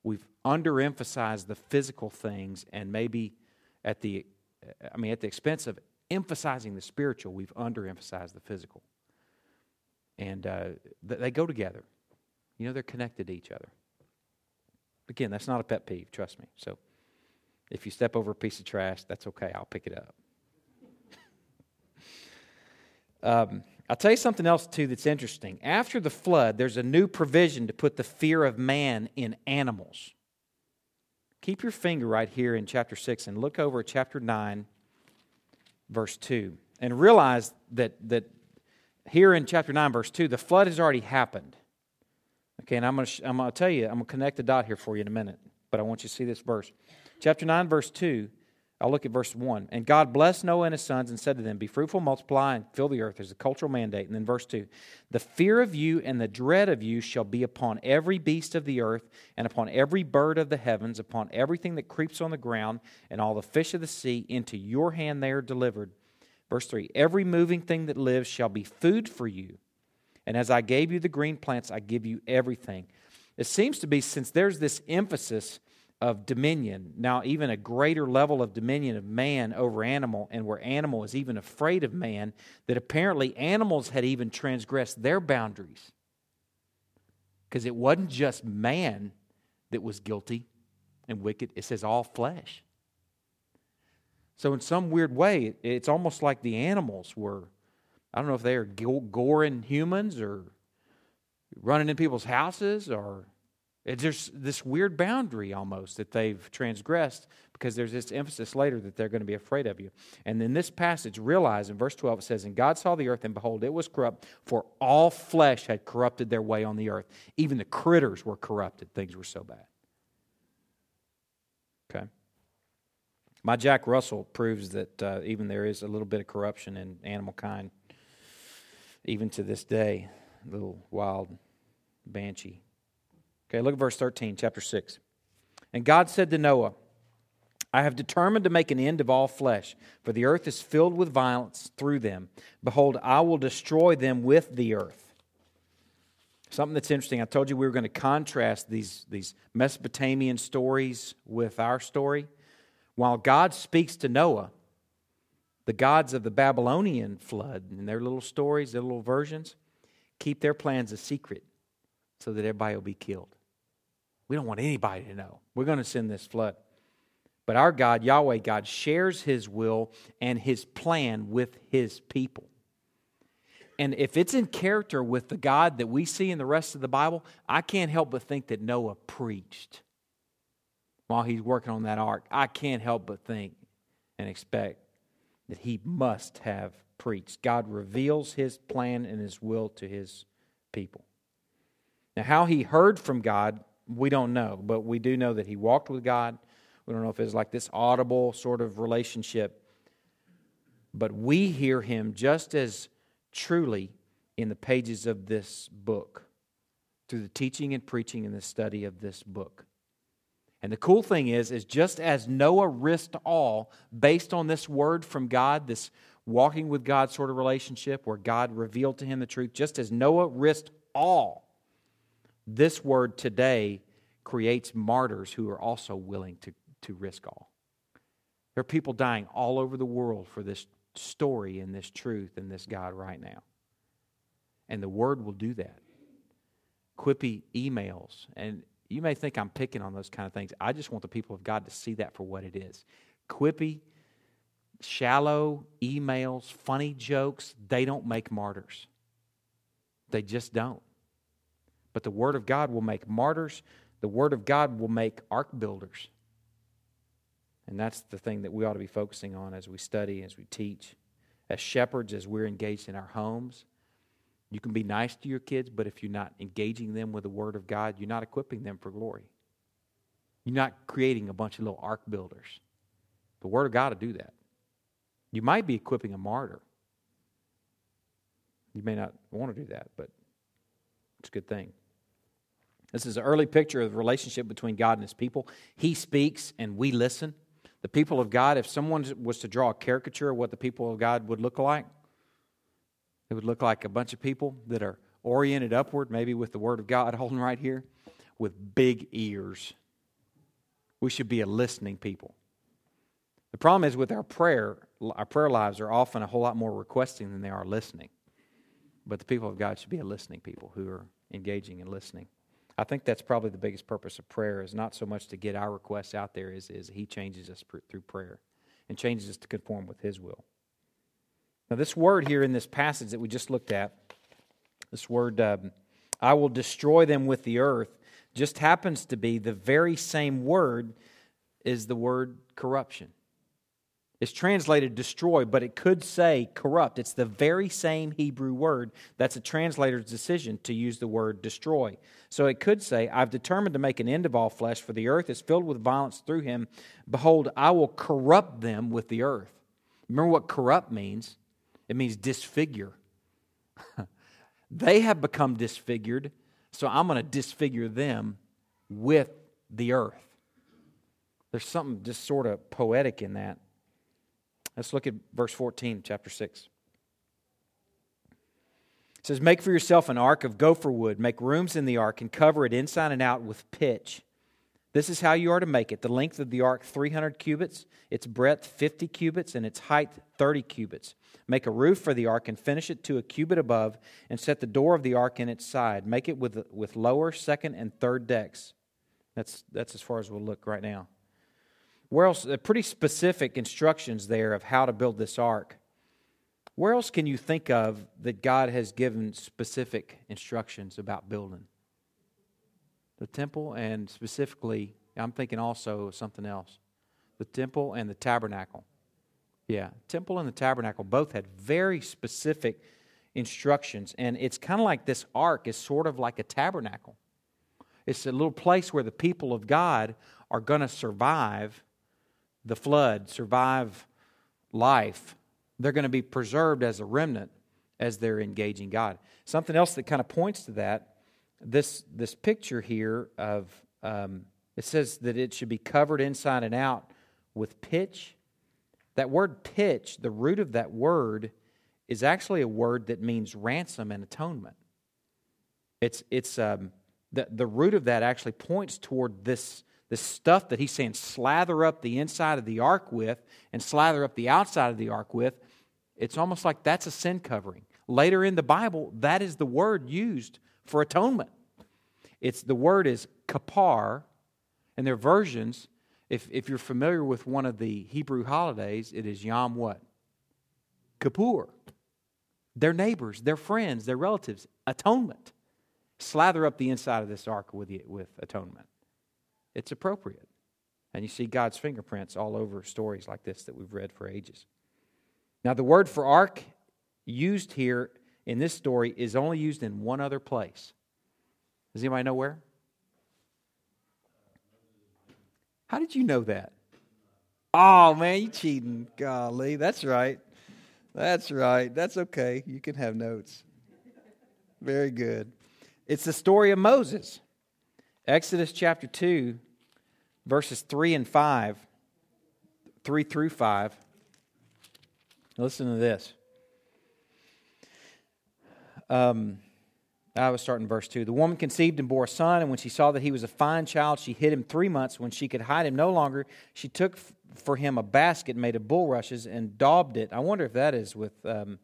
we've underemphasized the physical things, and maybe at the, I mean, at the expense of emphasizing the spiritual, we've underemphasized the physical. And uh, they go together. You know, they're connected to each other. Again, that's not a pet peeve, trust me. So if you step over a piece of trash, that's okay. I'll pick it up. um, I'll tell you something else, too, that's interesting. After the flood, there's a new provision to put the fear of man in animals. Keep your finger right here in chapter 6 and look over at chapter 9 verse 2. And realize that, that here in chapter 9, verse 2, the flood has already happened. Okay, and I'm going to I'm to tell you, I'm going to connect the dot here for you in a minute, but I want you to see this verse. Chapter 9, verse 2, I'll look at verse 1. And God blessed Noah and his sons and said to them, Be fruitful, multiply, and fill the earth. There's a cultural mandate. And then verse 2 The fear of you and the dread of you shall be upon every beast of the earth, and upon every bird of the heavens, upon everything that creeps on the ground, and all the fish of the sea. Into your hand they are delivered. Verse 3 Every moving thing that lives shall be food for you. And as I gave you the green plants, I give you everything. It seems to be, since there's this emphasis of dominion, now even a greater level of dominion of man over animal, and where animal is even afraid of man, that apparently animals had even transgressed their boundaries. Because it wasn't just man that was guilty and wicked, it says all flesh. So, in some weird way, it's almost like the animals were, I don't know if they are goring humans or running in people's houses or there's this weird boundary almost that they've transgressed because there's this emphasis later that they're going to be afraid of you. And in this passage, realize in verse 12 it says, And God saw the earth, and behold, it was corrupt, for all flesh had corrupted their way on the earth. Even the critters were corrupted. Things were so bad. Okay? My Jack Russell proves that uh, even there is a little bit of corruption in animal kind, even to this day. a Little wild banshee. Okay, look at verse 13, chapter 6. And God said to Noah, I have determined to make an end of all flesh, for the earth is filled with violence through them. Behold, I will destroy them with the earth. Something that's interesting, I told you we were going to contrast these, these Mesopotamian stories with our story. While God speaks to Noah, the gods of the Babylonian flood, and their little stories, their little versions, keep their plans a secret so that everybody will be killed. We don't want anybody to know. We're going to send this flood. But our God, Yahweh God, shares his will and his plan with his people. and if it's in character with the God that we see in the rest of the Bible, I can't help but think that Noah preached while he's working on that ark. I can't help but think and expect that he must have preached. God reveals his plan and his will to his people. Now, how he heard from God, we don't know, but we do know that he walked with God. We don't know if it's like this audible sort of relationship. But we hear him just as truly in the pages of this book through the teaching and preaching and the study of this book. And the cool thing is, is just as Noah risked all based on this word from God, this walking with God sort of relationship where God revealed to him the truth, just as Noah risked all, this word today creates martyrs who are also willing to, to risk all. There are people dying all over the world for this story and this truth and this God right now. And the word will do that. Quippy emails, and you may think I'm picking on those kind of things. I just want the people of God to see that for what it is. Quippy, shallow emails, funny jokes, they don't make martyrs. They just don't. But the Word of God will make martyrs. The Word of God will make ark builders. And that's the thing that we ought to be focusing on as we study, as we teach. As shepherds, as we're engaged in our homes, you can be nice to your kids, but if you're not engaging them with the Word of God, you're not equipping them for glory. You're not creating a bunch of little ark builders. The Word of God will do that. You might be equipping a martyr. You may not want to do that, but it's a good thing. This is an early picture of the relationship between God and His people. He speaks and we listen. The people of God, if someone was to draw a caricature of what the people of God would look like, it would look like a bunch of people that are oriented upward, maybe with the Word of God holding right here, with big ears. We should be a listening people. The problem is with our prayer, our prayer lives are often a whole lot more requesting than they are listening. But the people of God should be a listening people who are engaging and listening. I think that's probably the biggest purpose of prayer is not so much to get our requests out there is, is he changes us through prayer and changes us to conform with his will. Now, this word here in this passage that we just looked at, this word, um, I will destroy them with the earth, just happens to be the very same word as the word corruption. It's translated destroy, but it could say corrupt. It's the very same Hebrew word. That's a translator's decision to use the word destroy. So it could say, I've determined to make an end of all flesh, for the earth is filled with violence through him. Behold, I will corrupt them with the earth. Remember what corrupt means? It means disfigure. they have become disfigured, so I'm going to disfigure them with the earth. There's something just sort of poetic in that. Let's look at verse 14, chapter 6. It says, Make for yourself an ark of gopher wood, make rooms in the ark, and cover it inside and out with pitch. This is how you are to make it. The length of the ark, 300 cubits, its breadth, 50 cubits, and its height, 30 cubits. Make a roof for the ark and finish it to a cubit above, and set the door of the ark in its side. Make it with, with lower, second, and third decks. That's, that's as far as we'll look right now. Where else? Uh, pretty specific instructions there of how to build this ark. Where else can you think of that God has given specific instructions about building? The temple, and specifically, I'm thinking also something else the temple and the tabernacle. Yeah, temple and the tabernacle both had very specific instructions, and it's kind of like this ark is sort of like a tabernacle. It's a little place where the people of God are going to survive the flood, survive life. They're going to be preserved as a remnant as they're engaging God. Something else that kind of points to that this this picture here of um, it says that it should be covered inside and out with pitch that word pitch, the root of that word, is actually a word that means ransom and atonement. It's, it's um, the, the root of that actually points toward this, this stuff that he's saying slather up the inside of the ark with and slather up the outside of the ark with. It's almost like that's a sin covering. Later in the Bible, that is the word used for atonement. It's the word is kapar, and their versions if, if you're familiar with one of the Hebrew holidays, it is Yom what? Kippur. their neighbors, their friends, their relatives. Atonement. Slather up the inside of this ark with, with atonement. It's appropriate. And you see God's fingerprints all over stories like this that we've read for ages. Now, the word for ark used here in this story is only used in one other place. Does anybody know where? How did you know that? Oh, man, you cheating. Golly, that's right. That's right. That's okay. You can have notes. Very good. It's the story of Moses. Exodus chapter 2, verses 3 and 5, 3 through 5. Listen to this. Um, I was starting verse 2. The woman conceived and bore a son, and when she saw that he was a fine child, she hid him three months. When she could hide him no longer, she took for him a basket made of bulrushes and daubed it. I wonder if that is with, um,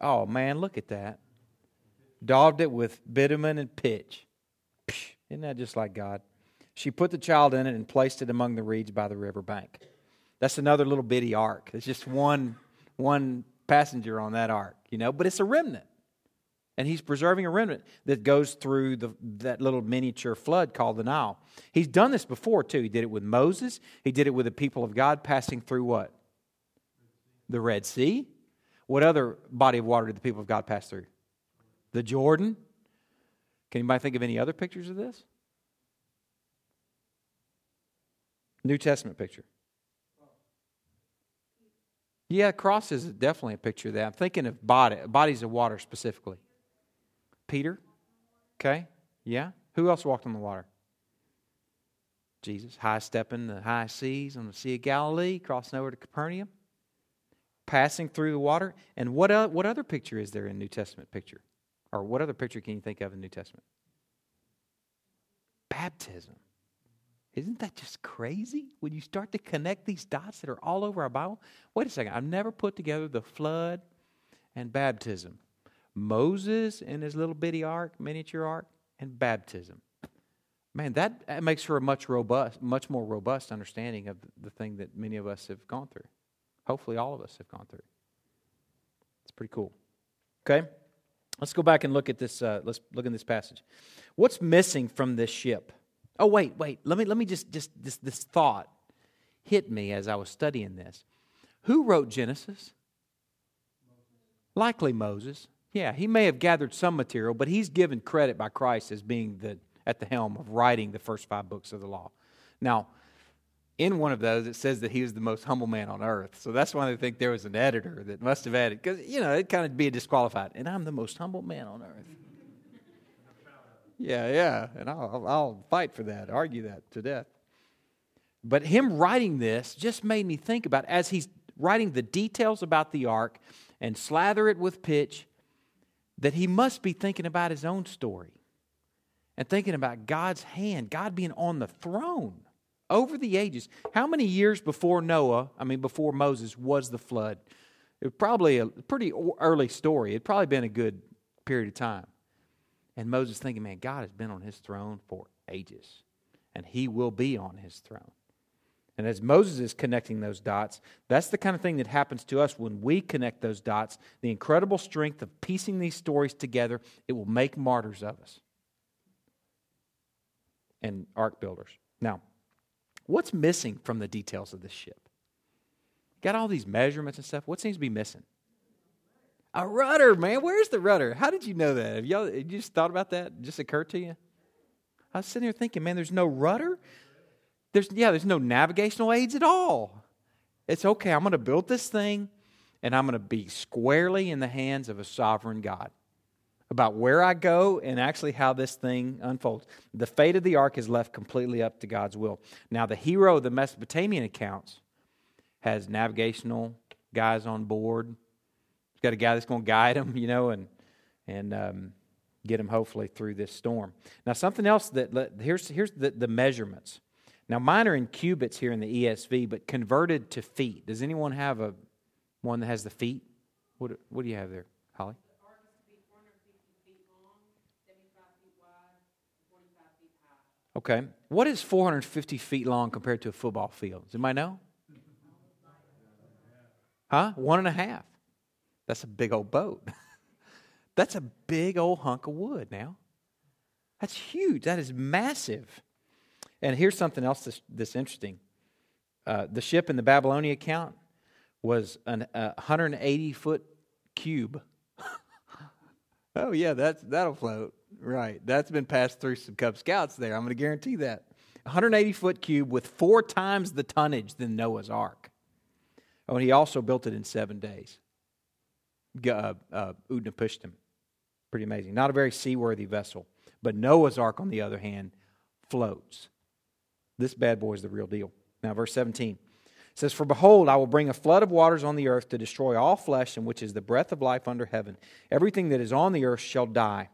oh man, look at that. Daubed it with bitumen and pitch. Psh, isn't that just like God? She put the child in it and placed it among the reeds by the river bank. That's another little bitty ark. It's just one, one passenger on that ark, you know, but it's a remnant. And he's preserving a remnant that goes through the, that little miniature flood called the Nile. He's done this before, too. He did it with Moses. He did it with the people of God passing through what? The Red Sea. What other body of water did the people of God pass through? The Jordan. Can anybody think of any other pictures of this? New Testament picture. Yeah, cross is definitely a picture of that. I'm thinking of body, bodies of water specifically. Peter. Okay. Yeah. Who else walked on the water? Jesus. High stepping the high seas on the Sea of Galilee, crossing over to Capernaum, passing through the water. And what, what other picture is there in New Testament picture? Or what other picture can you think of in New Testament? Baptism. Isn't that just crazy? When you start to connect these dots that are all over our Bible? Wait a second. I've never put together the flood and baptism. Moses and his little bitty ark, miniature ark, and baptism. Man, that makes for a much robust, much more robust understanding of the thing that many of us have gone through. Hopefully, all of us have gone through. It's pretty cool. Okay, let's go back and look at this. Uh, let's look in this passage. What's missing from this ship? Oh, wait, wait. Let me let me just just this this thought hit me as I was studying this. Who wrote Genesis? Likely Moses. Yeah, he may have gathered some material, but he's given credit by Christ as being the, at the helm of writing the first five books of the law. Now, in one of those, it says that he was the most humble man on earth. So that's why they think there was an editor that must have added, because, you know, it'd kind of be disqualified. And I'm the most humble man on earth. Yeah, yeah. And I'll, I'll fight for that, argue that to death. But him writing this just made me think about, as he's writing the details about the ark and slather it with pitch that he must be thinking about his own story and thinking about God's hand, God being on the throne over the ages. How many years before Noah, I mean, before Moses, was the flood? It was probably a pretty early story. It'd probably been a good period of time. And Moses thinking, man, God has been on his throne for ages, and he will be on his throne. And as Moses is connecting those dots, that's the kind of thing that happens to us when we connect those dots. The incredible strength of piecing these stories together, it will make martyrs of us and ark builders. Now, what's missing from the details of this ship? Got all these measurements and stuff. What seems to be missing? A rudder, man. Where's the rudder? How did you know that? Have y'all you just thought about that? Just occurred to you? I was sitting here thinking, man, there's no rudder? There's, yeah, there's no navigational aids at all. It's okay, I'm going to build this thing and I'm going to be squarely in the hands of a sovereign God about where I go and actually how this thing unfolds. The fate of the ark is left completely up to God's will. Now, the hero of the Mesopotamian accounts has navigational guys on board. Got a guy that's going to guide him, you know, and and um, get him hopefully through this storm. Now, something else that here's here's the, the measurements. Now, mine are in cubits here in the ESV, but converted to feet. Does anyone have a one that has the feet? What, what do you have there, Holly? Okay. What is 450 feet long compared to a football field? Does anybody know? Huh? One and a half. That's a big old boat. That's a big old hunk of wood now. That's huge. That is massive. And here's something else that's, that's interesting. Uh, the ship in the Babylonian account was an uh, 180 foot cube. oh yeah, that's that'll float. Right. That's been passed through some Cub Scouts there. I'm going to guarantee that. 180 foot cube with four times the tonnage than Noah's Ark. Oh, and he also built it in seven days. Uh, uh, Utnapishtim. Pretty amazing. Not a very seaworthy vessel. But Noah's Ark, on the other hand, floats. This bad boy is the real deal. Now, verse 17 says, For behold, I will bring a flood of waters on the earth to destroy all flesh, in which is the breath of life under heaven. Everything that is on the earth shall die.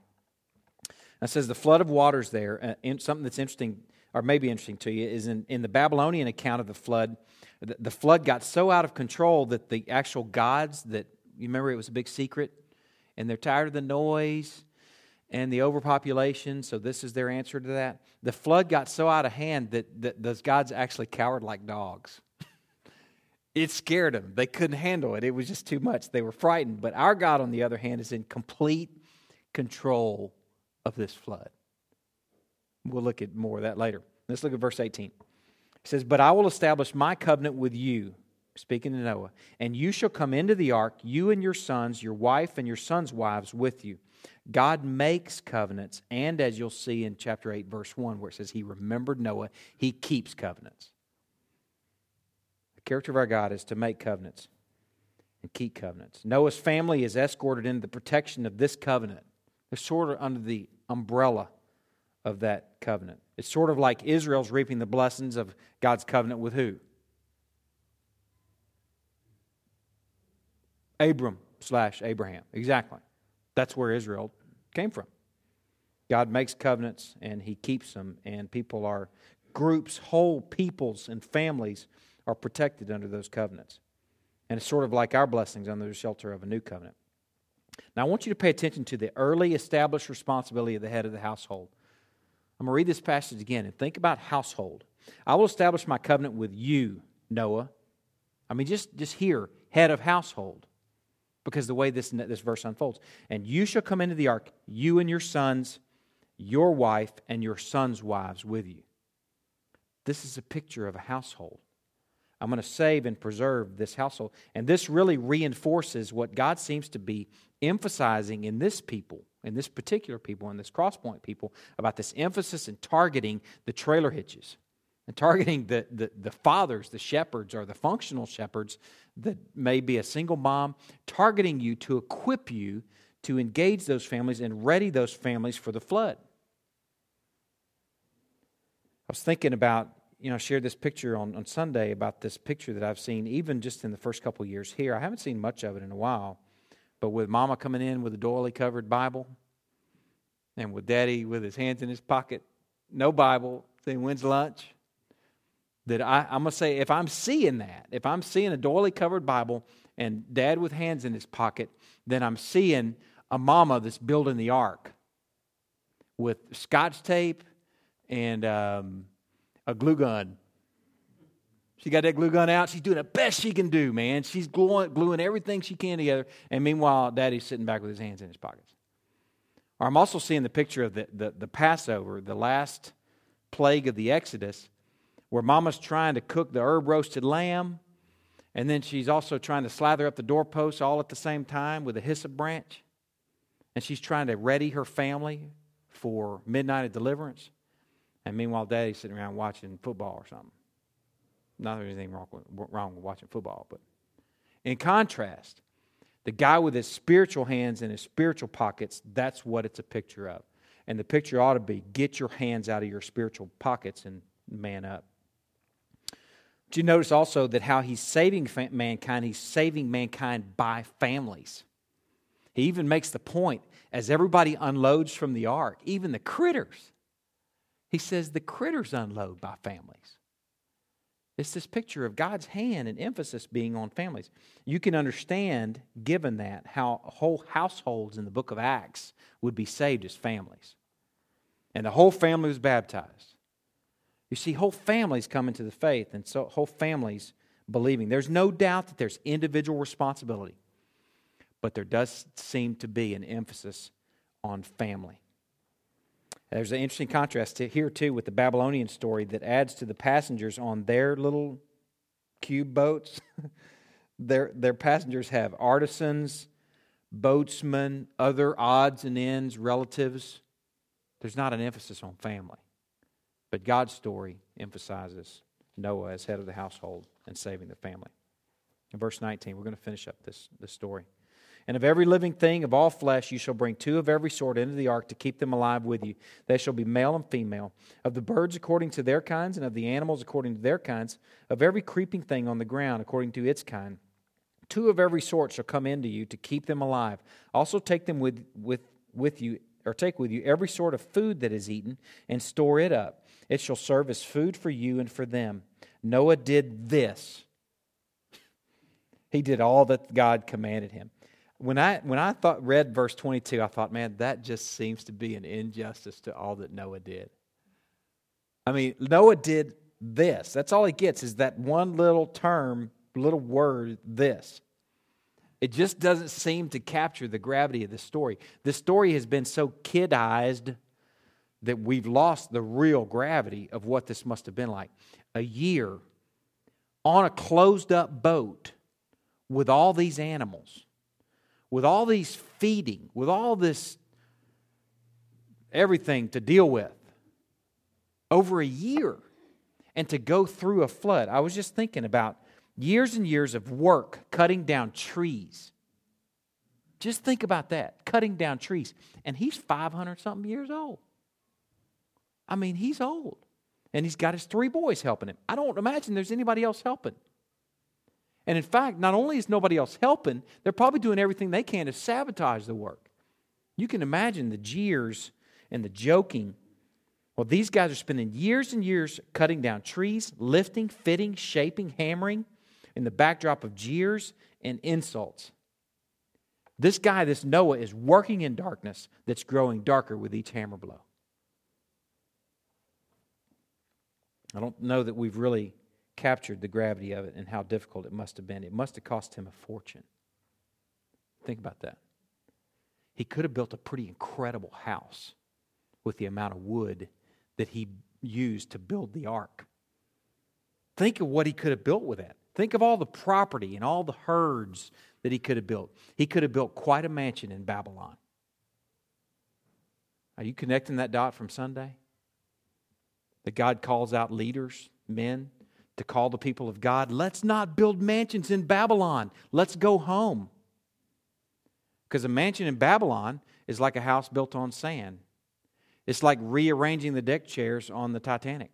It says the flood of waters there, uh, something that's interesting, or maybe interesting to you, is in, in the Babylonian account of the flood, the, the flood got so out of control that the actual gods that, you remember it was a big secret, and they're tired of the noise and the overpopulation, so this is their answer to that. The flood got so out of hand that, that those gods actually cowered like dogs. it scared them. They couldn't handle it. It was just too much. They were frightened. But our God, on the other hand, is in complete control of this flood. We'll look at more of that later. Let's look at verse 18. It says, But I will establish my covenant with you, speaking to Noah, and you shall come into the ark, you and your sons, your wife and your sons' wives with you. God makes covenants, and as you'll see in chapter 8, verse 1, where it says he remembered Noah, he keeps covenants. The character of our God is to make covenants and keep covenants. Noah's family is escorted into the protection of this covenant. They're sort of under the umbrella of that covenant. It's sort of like Israel's reaping the blessings of God's covenant with who? Abram slash Abraham. Exactly. That's where Israel came from. God makes covenants and he keeps them, and people are, groups, whole peoples, and families are protected under those covenants. And it's sort of like our blessings under the shelter of a new covenant. Now, I want you to pay attention to the early established responsibility of the head of the household. I'm going to read this passage again and think about household. I will establish my covenant with you, Noah. I mean, just, just here, head of household, because the way this, this verse unfolds. And you shall come into the ark, you and your sons, your wife, and your sons' wives with you. This is a picture of a household. I'm going to save and preserve this household. And this really reinforces what God seems to be emphasizing in this people, in this particular people, in this crosspoint people, about this emphasis in targeting the trailer hitches and targeting the, the, the fathers, the shepherds, or the functional shepherds that may be a single mom, targeting you to equip you to engage those families and ready those families for the flood. I was thinking about you know, I shared this picture on, on Sunday about this picture that I've seen even just in the first couple years here. I haven't seen much of it in a while, but with mama coming in with a doily covered Bible and with daddy with his hands in his pocket, no Bible, saying, When's lunch? That I, I'm going to say, if I'm seeing that, if I'm seeing a doily covered Bible and dad with hands in his pocket, then I'm seeing a mama that's building the ark with scotch tape and um, a glue gun. She got that glue gun out. She's doing the best she can do, man. She's gluing, gluing everything she can together. And meanwhile, daddy's sitting back with his hands in his pockets. Or I'm also seeing the picture of the, the, the Passover, the last plague of the Exodus, where mama's trying to cook the herb roasted lamb. And then she's also trying to slather up the doorposts all at the same time with a hyssop branch. And she's trying to ready her family for midnight of deliverance. And meanwhile, daddy's sitting around watching football or something. Not that there's anything wrong with, wrong with watching football, but in contrast, the guy with his spiritual hands in his spiritual pockets, that's what it's a picture of. And the picture ought to be get your hands out of your spiritual pockets and man up. Do you notice also that how he's saving mankind, he's saving mankind by families. He even makes the point as everybody unloads from the ark, even the critters, he says the critters unload by families. It's this picture of God's hand and emphasis being on families. You can understand, given that, how whole households in the book of Acts would be saved as families. And the whole family was baptized. You see, whole families come into the faith, and so whole families believing. There's no doubt that there's individual responsibility. but there does seem to be an emphasis on family. There's an interesting contrast here, too, with the Babylonian story that adds to the passengers on their little cube boats. their, their passengers have artisans, boatsmen, other odds and ends, relatives. There's not an emphasis on family. But God's story emphasizes Noah as head of the household and saving the family. In verse 19, we're going to finish up this, this story. And of every living thing of all flesh you shall bring two of every sort into the ark to keep them alive with you. They shall be male and female. Of the birds according to their kinds, and of the animals according to their kinds, of every creeping thing on the ground according to its kind. Two of every sort shall come into you to keep them alive. Also take them with, with, with you, or take with you every sort of food that is eaten, and store it up. It shall serve as food for you and for them. Noah did this. He did all that God commanded him when I when I thought read verse 22, I thought, man, that just seems to be an injustice to all that Noah did. I mean, Noah did this. That's all he gets is that one little term, little word, this. It just doesn't seem to capture the gravity of the story. The story has been so kidized that we've lost the real gravity of what this must have been like. A year on a closed up boat with all these animals with all these feeding, with all this everything to deal with over a year and to go through a flood. I was just thinking about years and years of work cutting down trees. Just think about that cutting down trees. And he's 500 something years old. I mean, he's old. And he's got his three boys helping him. I don't imagine there's anybody else helping. And in fact, not only is nobody else helping, they're probably doing everything they can to sabotage the work. You can imagine the jeers and the joking. Well, these guys are spending years and years cutting down trees, lifting, fitting, shaping, hammering in the backdrop of jeers and insults. This guy, this Noah, is working in darkness that's growing darker with each hammer blow. I don't know that we've really captured the gravity of it and how difficult it must have been. It must have cost him a fortune. Think about that. He could have built a pretty incredible house with the amount of wood that he used to build the ark. Think of what he could have built with that. Think of all the property and all the herds that he could have built. He could have built quite a mansion in Babylon. Are you connecting that dot from Sunday? That God calls out leaders, men, to call the people of God, let's not build mansions in Babylon. Let's go home. Because a mansion in Babylon is like a house built on sand. It's like rearranging the deck chairs on the Titanic.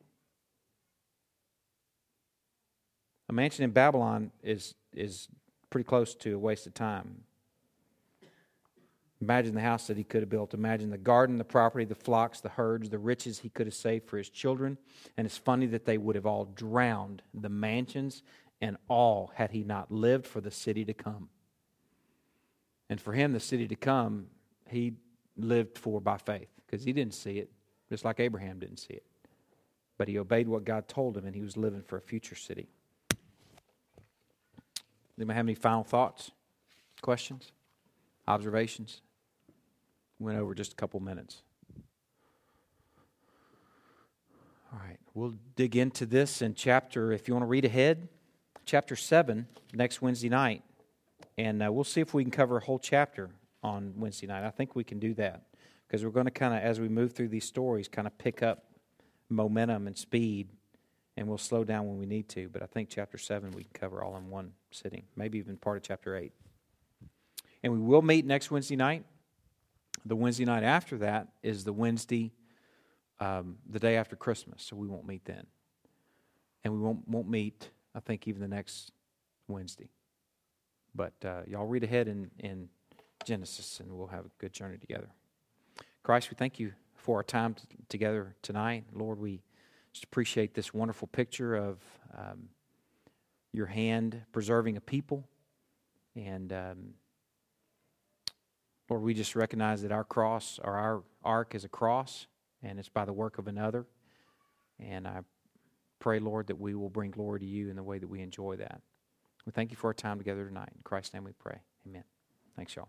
A mansion in Babylon is, is pretty close to a waste of time. Imagine the house that he could have built. Imagine the garden, the property, the flocks, the herds, the riches he could have saved for his children. And it's funny that they would have all drowned, the mansions and all, had he not lived for the city to come. And for him, the city to come, he lived for by faith because he didn't see it, just like Abraham didn't see it. But he obeyed what God told him and he was living for a future city. Anybody have any final thoughts, questions, observations? Went over just a couple minutes. All right, we'll dig into this in chapter, if you want to read ahead, chapter 7 next Wednesday night. And uh, we'll see if we can cover a whole chapter on Wednesday night. I think we can do that because we're going to kind of, as we move through these stories, kind of pick up momentum and speed, and we'll slow down when we need to. But I think chapter 7 we can cover all in one sitting, maybe even part of chapter 8. And we will meet next Wednesday night the Wednesday night after that is the Wednesday, um, the day after Christmas, so we won't meet then. And we won't, won't meet, I think, even the next Wednesday. But uh, y'all read ahead in, in Genesis, and we'll have a good journey together. Christ, we thank you for our time t- together tonight. Lord, we just appreciate this wonderful picture of um, your hand preserving a people and. Um, Lord, we just recognize that our cross or our ark is a cross, and it's by the work of another. And I pray, Lord, that we will bring glory to you in the way that we enjoy that. We thank you for our time together tonight. In Christ's name we pray. Amen. Thanks, y'all.